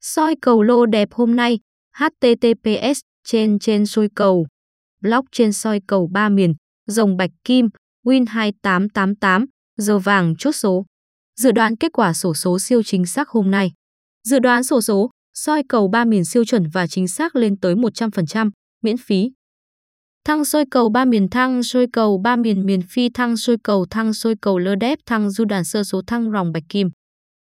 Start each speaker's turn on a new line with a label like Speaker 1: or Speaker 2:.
Speaker 1: Soi cầu lô đẹp hôm nay, https trên trên soi cầu, blog trên soi cầu ba miền, rồng bạch kim, win 2888, giờ vàng chốt số. Dự đoán kết quả sổ số siêu chính xác hôm nay. Dự đoán sổ số, soi cầu ba miền siêu chuẩn và chính xác lên tới 100%, miễn phí. Thăng soi cầu ba miền thăng soi cầu ba miền miền phi thăng soi cầu thăng soi cầu lơ đép thăng du đàn sơ số thăng ròng bạch kim.